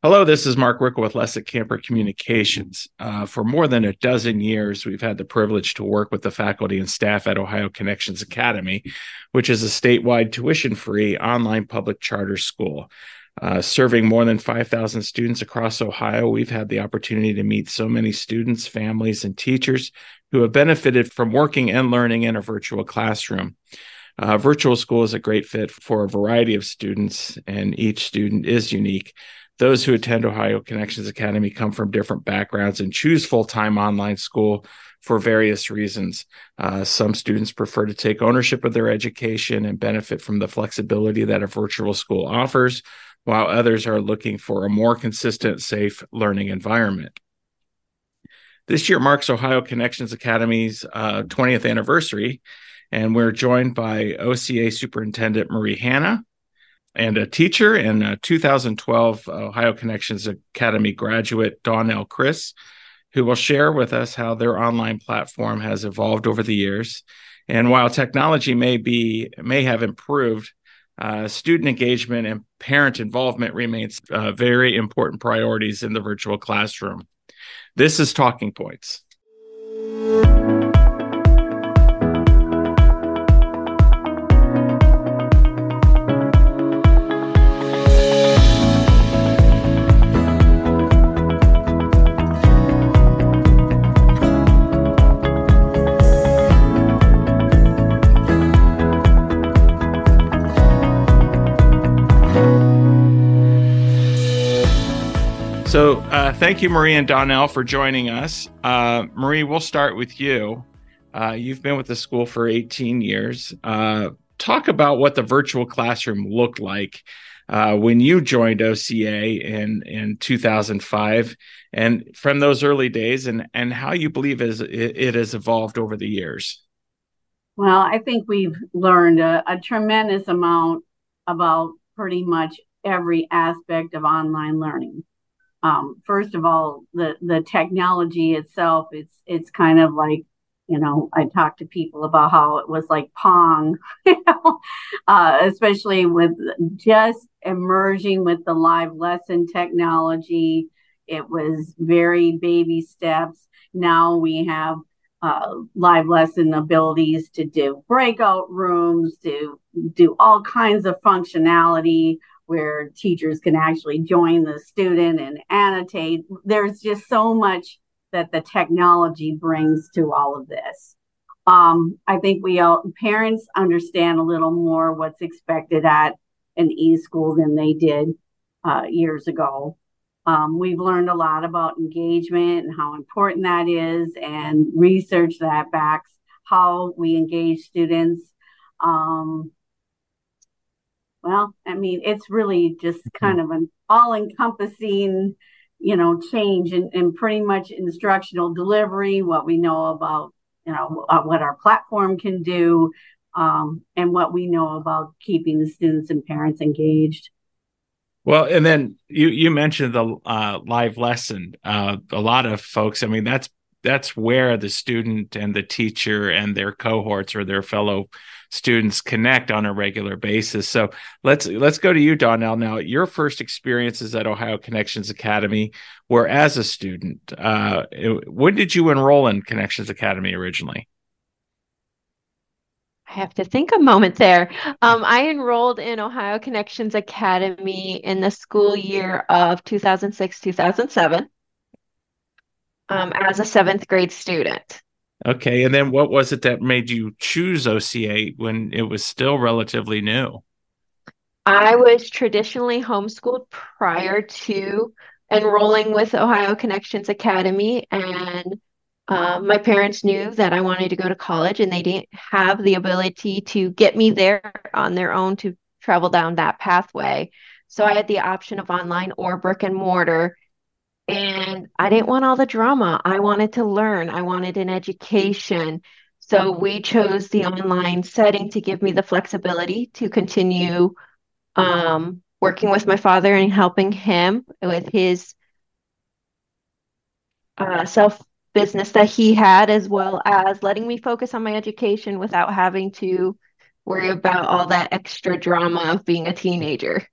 Hello, this is Mark Rickel with Lesic Camper Communications. Uh, for more than a dozen years, we've had the privilege to work with the faculty and staff at Ohio Connections Academy, which is a statewide tuition free online public charter school. Uh, serving more than 5,000 students across Ohio, we've had the opportunity to meet so many students, families, and teachers who have benefited from working and learning in a virtual classroom. Uh, virtual school is a great fit for a variety of students, and each student is unique. Those who attend Ohio Connections Academy come from different backgrounds and choose full time online school for various reasons. Uh, some students prefer to take ownership of their education and benefit from the flexibility that a virtual school offers, while others are looking for a more consistent, safe learning environment. This year marks Ohio Connections Academy's uh, 20th anniversary, and we're joined by OCA Superintendent Marie Hanna and a teacher and a 2012 Ohio Connections Academy graduate, Dawnelle Criss, who will share with us how their online platform has evolved over the years. And while technology may be may have improved, uh, student engagement and parent involvement remains uh, very important priorities in the virtual classroom. This is Talking Points. So, uh, thank you, Marie and Dawnelle, for joining us. Uh, Marie, we'll start with you. Uh, you've been with the school for 18 years. Uh, talk about what the virtual classroom looked like uh, when you joined OCA in, in 2005 and from those early days, and, and how you believe it, it has evolved over the years. Well, I think we've learned a, a tremendous amount about pretty much every aspect of online learning um, first of all, the the technology itself, it's it's kind of like you know, I talked to people about how it was like Pong, you know, uh, especially with just emerging with the live lesson technology. It was very baby steps. Now we have uh, live lesson abilities to do breakout rooms, to do all kinds of functionality where teachers can actually join the student and annotate. There's just so much that the technology brings to all of this. Um, I think we all parents understand a little more what's expected at an e-school than they did uh, years ago. Um, we've learned a lot about engagement and how important that is, and research that backs how we engage students. Um, well, I mean, it's really just mm-hmm. kind of an all encompassing, you know, change in, in pretty much instructional delivery, what we know about, you know, uh, what our platform can do, um, and what we know about keeping the students and parents engaged. Well, and then you you mentioned the uh, live lesson. Uh, a lot of folks, I mean, that's that's where the student and the teacher and their cohorts or their fellow students connect on a regular basis. So let's let's go to you, Dawnelle. Now, your first experiences at Ohio Connections Academy were as a student. Uh, when did you enroll in Connections Academy originally? I have to think a moment there. Um, I enrolled in Ohio Connections Academy in the school year of 2006 2007 um, as a seventh grade student. Okay. And then what was it that made you choose OCA when it was still relatively new? I was traditionally homeschooled prior to enrolling with Ohio Connections Academy. And um, my parents knew that I wanted to go to college and they didn't have the ability to get me there on their own to travel down that pathway. So I had the option of online or brick and mortar. And I didn't want all the drama. I wanted to learn, I wanted an education. So we chose the online setting to give me the flexibility to continue um, working with my father and helping him with his uh, self business that he had, as well as letting me focus on my education without having to worry about all that extra drama of being a teenager.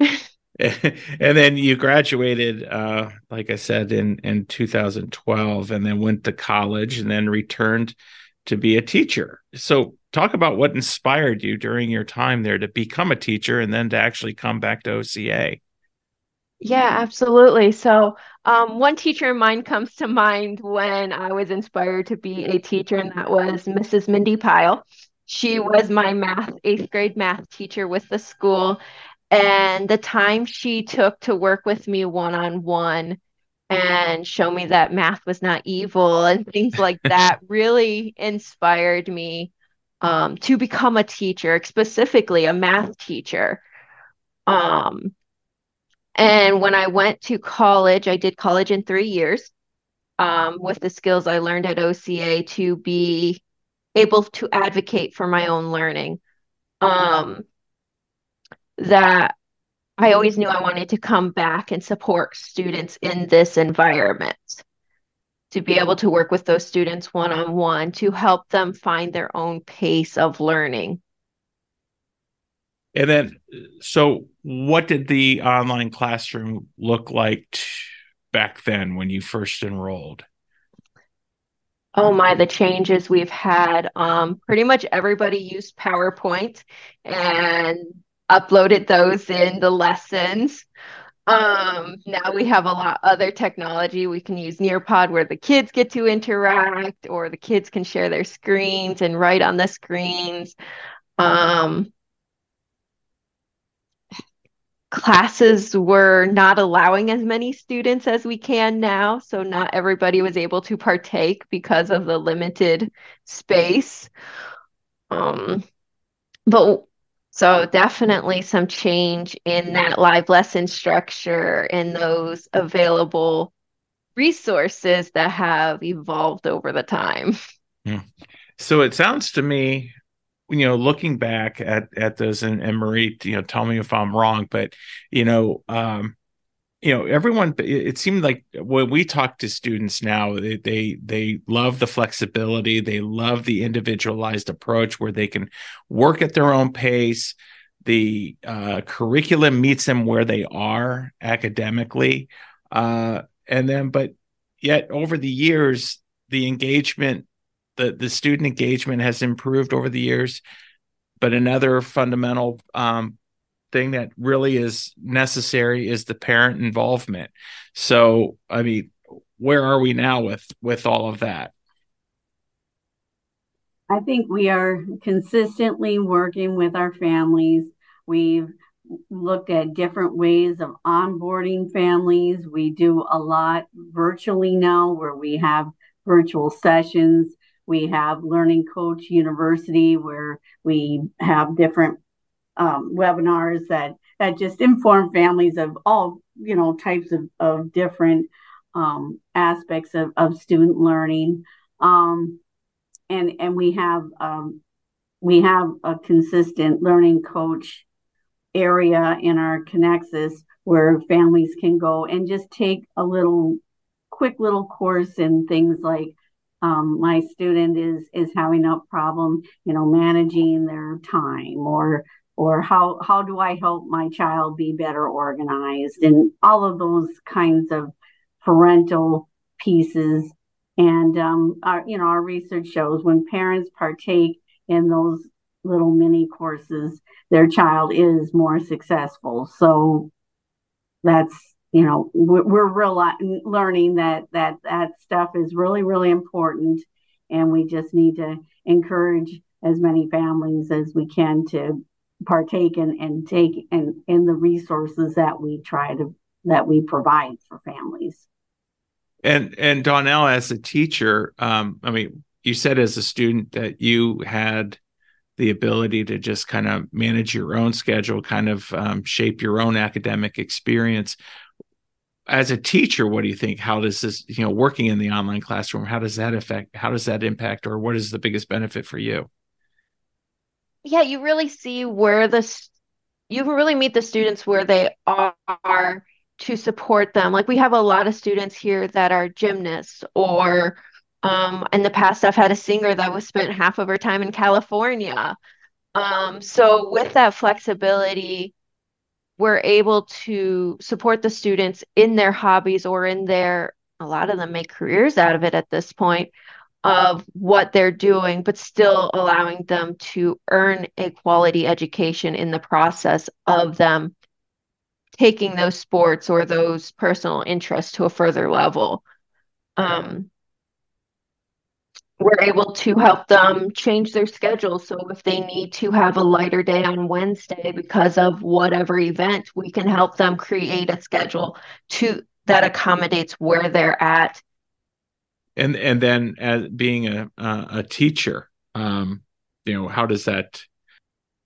and then you graduated, uh, like I said, in in 2012, and then went to college, and then returned to be a teacher. So, talk about what inspired you during your time there to become a teacher, and then to actually come back to OCA. Yeah, absolutely. So, um, one teacher in mind comes to mind when I was inspired to be a teacher, and that was Mrs. Mindy Pyle. She was my math, eighth grade math teacher with the school. And the time she took to work with me one on one and show me that math was not evil and things like that really inspired me um, to become a teacher, specifically a math teacher. Um, and when I went to college, I did college in three years um, with the skills I learned at OCA to be able to advocate for my own learning. Um, that I always knew I wanted to come back and support students in this environment, to be able to work with those students one on one, to help them find their own pace of learning. And then, so what did the online classroom look like t- back then when you first enrolled? Oh my, the changes we've had. Um, pretty much everybody used PowerPoint and uploaded those in the lessons. Um, now we have a lot other technology. We can use Nearpod where the kids get to interact or the kids can share their screens and write on the screens. Um, classes were not allowing as many students as we can now. So not everybody was able to partake because of the limited space. Um, but so definitely some change in that live lesson structure and those available resources that have evolved over the time. Yeah. Hmm. So it sounds to me you know, looking back at at those, and, and Marie, you know, tell me if I'm wrong, but you know, um, you know, everyone. It seemed like when we talk to students now, they, they they love the flexibility, they love the individualized approach where they can work at their own pace. The uh, curriculum meets them where they are academically, uh, and then, but yet over the years, the engagement the the student engagement has improved over the years but another fundamental um, thing that really is necessary is the parent involvement. So i mean where are we now with with all of that? I think we are consistently working with our families. We've looked at different ways of onboarding families. We do a lot virtually now where we have virtual sessions. We have Learning Coach University, where we have different um, webinars that that just inform families of all you know types of, of different um, aspects of, of student learning. Um, and and we have um, we have a consistent learning coach area in our Connexus where families can go and just take a little quick little course in things like um, my student is is having a problem, you know, managing their time or or how how do I help my child be better organized and all of those kinds of parental pieces. And um, our you know our research shows when parents partake in those little mini courses, their child is more successful. So that's you know we're, we're real learning that that that stuff is really really important and we just need to encourage as many families as we can to partake in and take in in the resources that we try to that we provide for families. And and dawnelle as a teacher um i mean you said as a student that you had the ability to just kind of manage your own schedule kind of um, shape your own academic experience. As a teacher what do you think? How does this you know working in the online classroom how does that affect how does that impact or what is the biggest benefit for you yeah you really see where the you really meet the students where they are to support them. Like we have a lot of students here that are gymnasts or um, in the past i've had a singer that was spent half of her time in california. Um, so with that flexibility we're able to support the students in their hobbies or in their a lot of them make careers out of it at this point of what they're doing, but still allowing them to earn a quality education in the process of them taking those sports or those personal interests to a further level. Um, we're able to help them change their schedule. So if they need to have a lighter day on Wednesday because of whatever event, we can help them create a schedule to that accommodates where they're at. And and then as being a a teacher, um, you know, how does that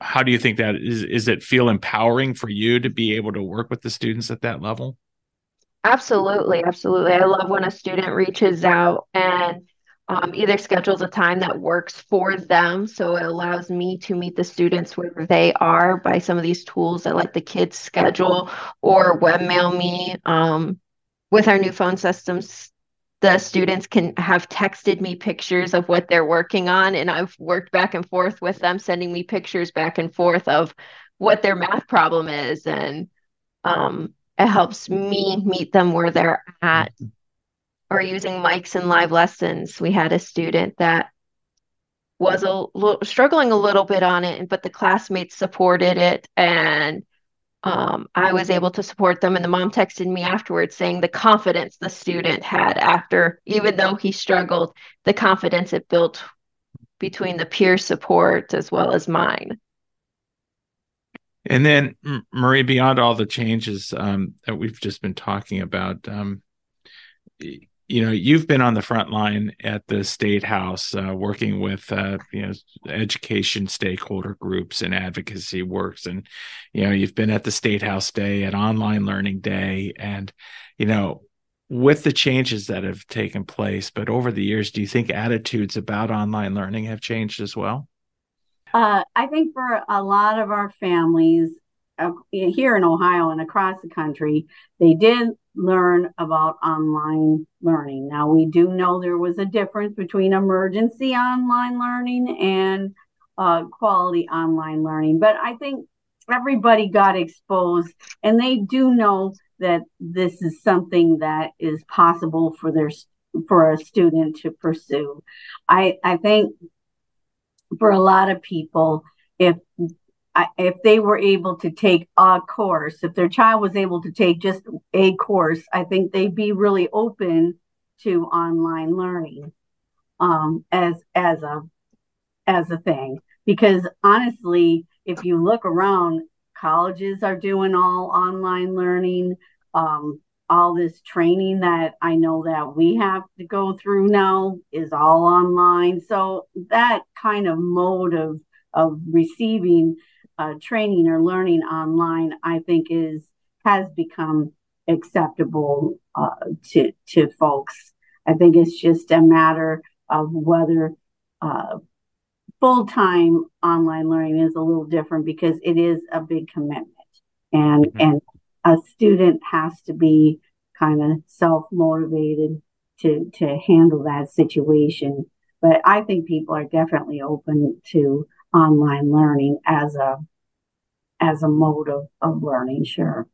how do you think that is is it feel empowering for you to be able to work with the students at that level? Absolutely, absolutely. I love when a student reaches out and um, either schedules a time that works for them. So it allows me to meet the students where they are by some of these tools that let the kids schedule or webmail me. Um, with our new phone systems, the students can have texted me pictures of what they're working on, and I've worked back and forth with them, sending me pictures back and forth of what their math problem is. And um, it helps me meet them where they're at or using mics in live lessons. We had a student that was a little, struggling a little bit on it, but the classmates supported it, and um, I was able to support them. And the mom texted me afterwards saying the confidence the student had after, even though he struggled, the confidence it built between the peer support as well as mine. And then, Marie, beyond all the changes um, that we've just been talking about, um, you know you've been on the front line at the state house uh, working with uh, you know education stakeholder groups and advocacy works. And you know you've been at the state house day at online learning day. And you know with the changes that have taken place but over the years do you think attitudes about online learning have changed as well? Uh, i think for a lot of our families uh, here in ohio and across the country they did learn about online learning. Now, we do know there was a difference between emergency online learning and uh, quality online learning, but I think everybody got exposed and they do know that this is something that is possible for their for a student to pursue. I I think for a lot of people if if they were able to take a course, if their child was able to take just a course, I think they'd be really open to online learning um, as as a as a thing. Because honestly, if you look around, colleges are doing all online learning. Um, all this training that I know that we have to go through now is all online. So that kind of mode of of receiving uh, training or learning online, I think is has become acceptable uh, to to folks. I think it's just a matter of whether uh, full time online learning is a little different because it is a big commitment, and mm-hmm. and a student has to be kind of self motivated to to handle that situation. But I think people are definitely open to online learning as a as a mode of, of learning sure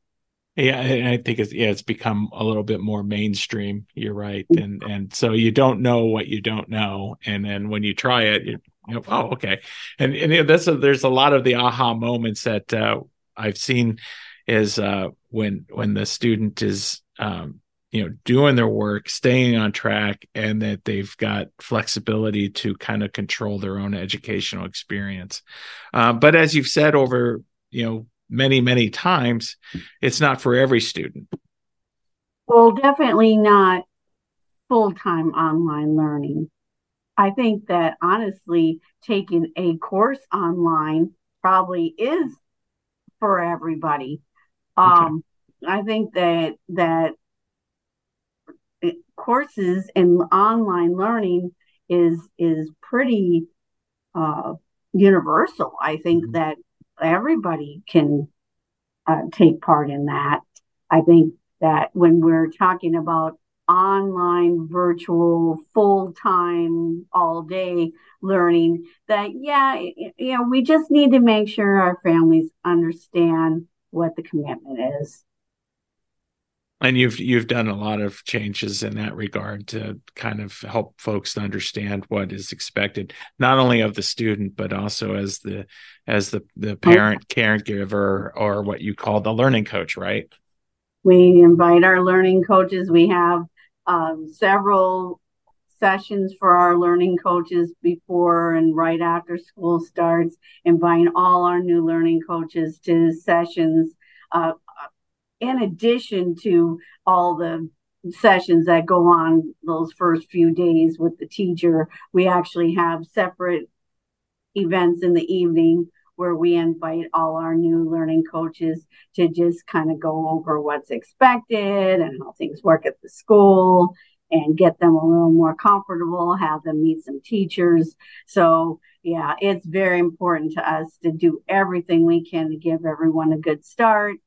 yeah i think it's yeah it's become a little bit more mainstream you're right mm-hmm. and and so you don't know what you don't know and then when you try it you, you know oh okay and and that's a, there's a lot of the aha moments that uh, i've seen is uh, when when the student is um, you know doing their work staying on track and that they've got flexibility to kind of control their own educational experience. Uh, but as you've said over you know many many times it's not for every student. Well definitely not full-time online learning. I think that honestly taking a course online probably is for everybody. Um okay. i think that that courses and online learning is is pretty uh, universal. I think mm-hmm. that everybody can uh, take part in that. I think that when we're talking about online, virtual, full time, all day learning, that yeah, you know, we just need to make sure our families understand what the commitment is and you've you've done a lot of changes in that regard to kind of help folks to understand what is expected not only of the student but also as the as the the parent caregiver or what you call the learning coach right? We invite our learning coaches. We have um, several sessions for our learning coaches before and right after school starts inviting all our new learning coaches to sessions uh, in addition to all the sessions that go on those first few days with the teacher, we actually have separate events in the evening where we invite all our new learning coaches to just kind of go over what's expected and how things work at the school and get them a little more comfortable, have them meet some teachers. So, yeah, it's very important to us to do everything we can to give everyone a good start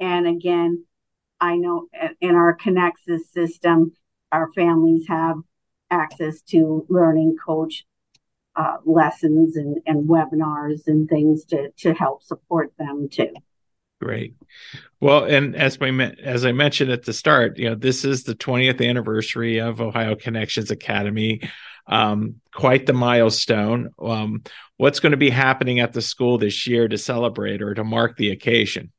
and again, I know in our Connexus system, our families have access to learning coach uh, lessons and, and webinars and things to, to help support them too. Great. Well, and as we as I mentioned at the start, you know, this is the 20th anniversary of Ohio Connections Academy. Um, quite the milestone. Um, what's going to be happening at the school this year to celebrate or to mark the occasion?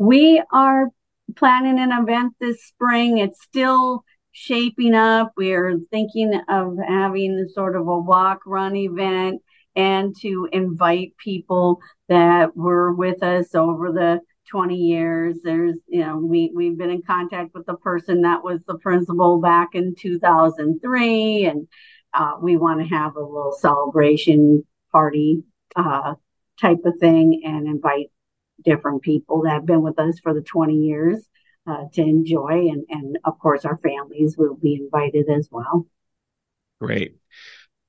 We are planning an event this spring. It's still shaping up. We're thinking of having sort of a walk run event and to invite people that were with us over the 20 years. There's, you know, we, we've been in contact with the person that was the principal back in 2003, and uh, we want to have a little celebration party uh, type of thing and invite different people that have been with us for the 20 years uh, to enjoy. And, and of course, our families will be invited as well. Great.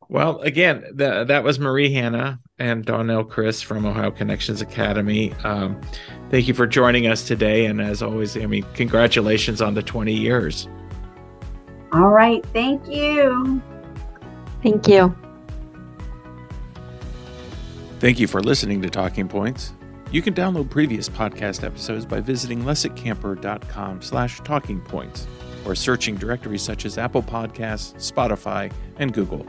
Well, again, the, that was Marie Hanna and Dawnelle Criss from Ohio Connections Academy. Um, thank you for joining us today. And as always, I mean, congratulations on the 20 years. All right. Thank you. Thank you. Thank you for listening to Talking Points. You can download previous podcast episodes by visiting lesiccamper.com slash talking points or searching directories such as Apple Podcasts, Spotify, and Google.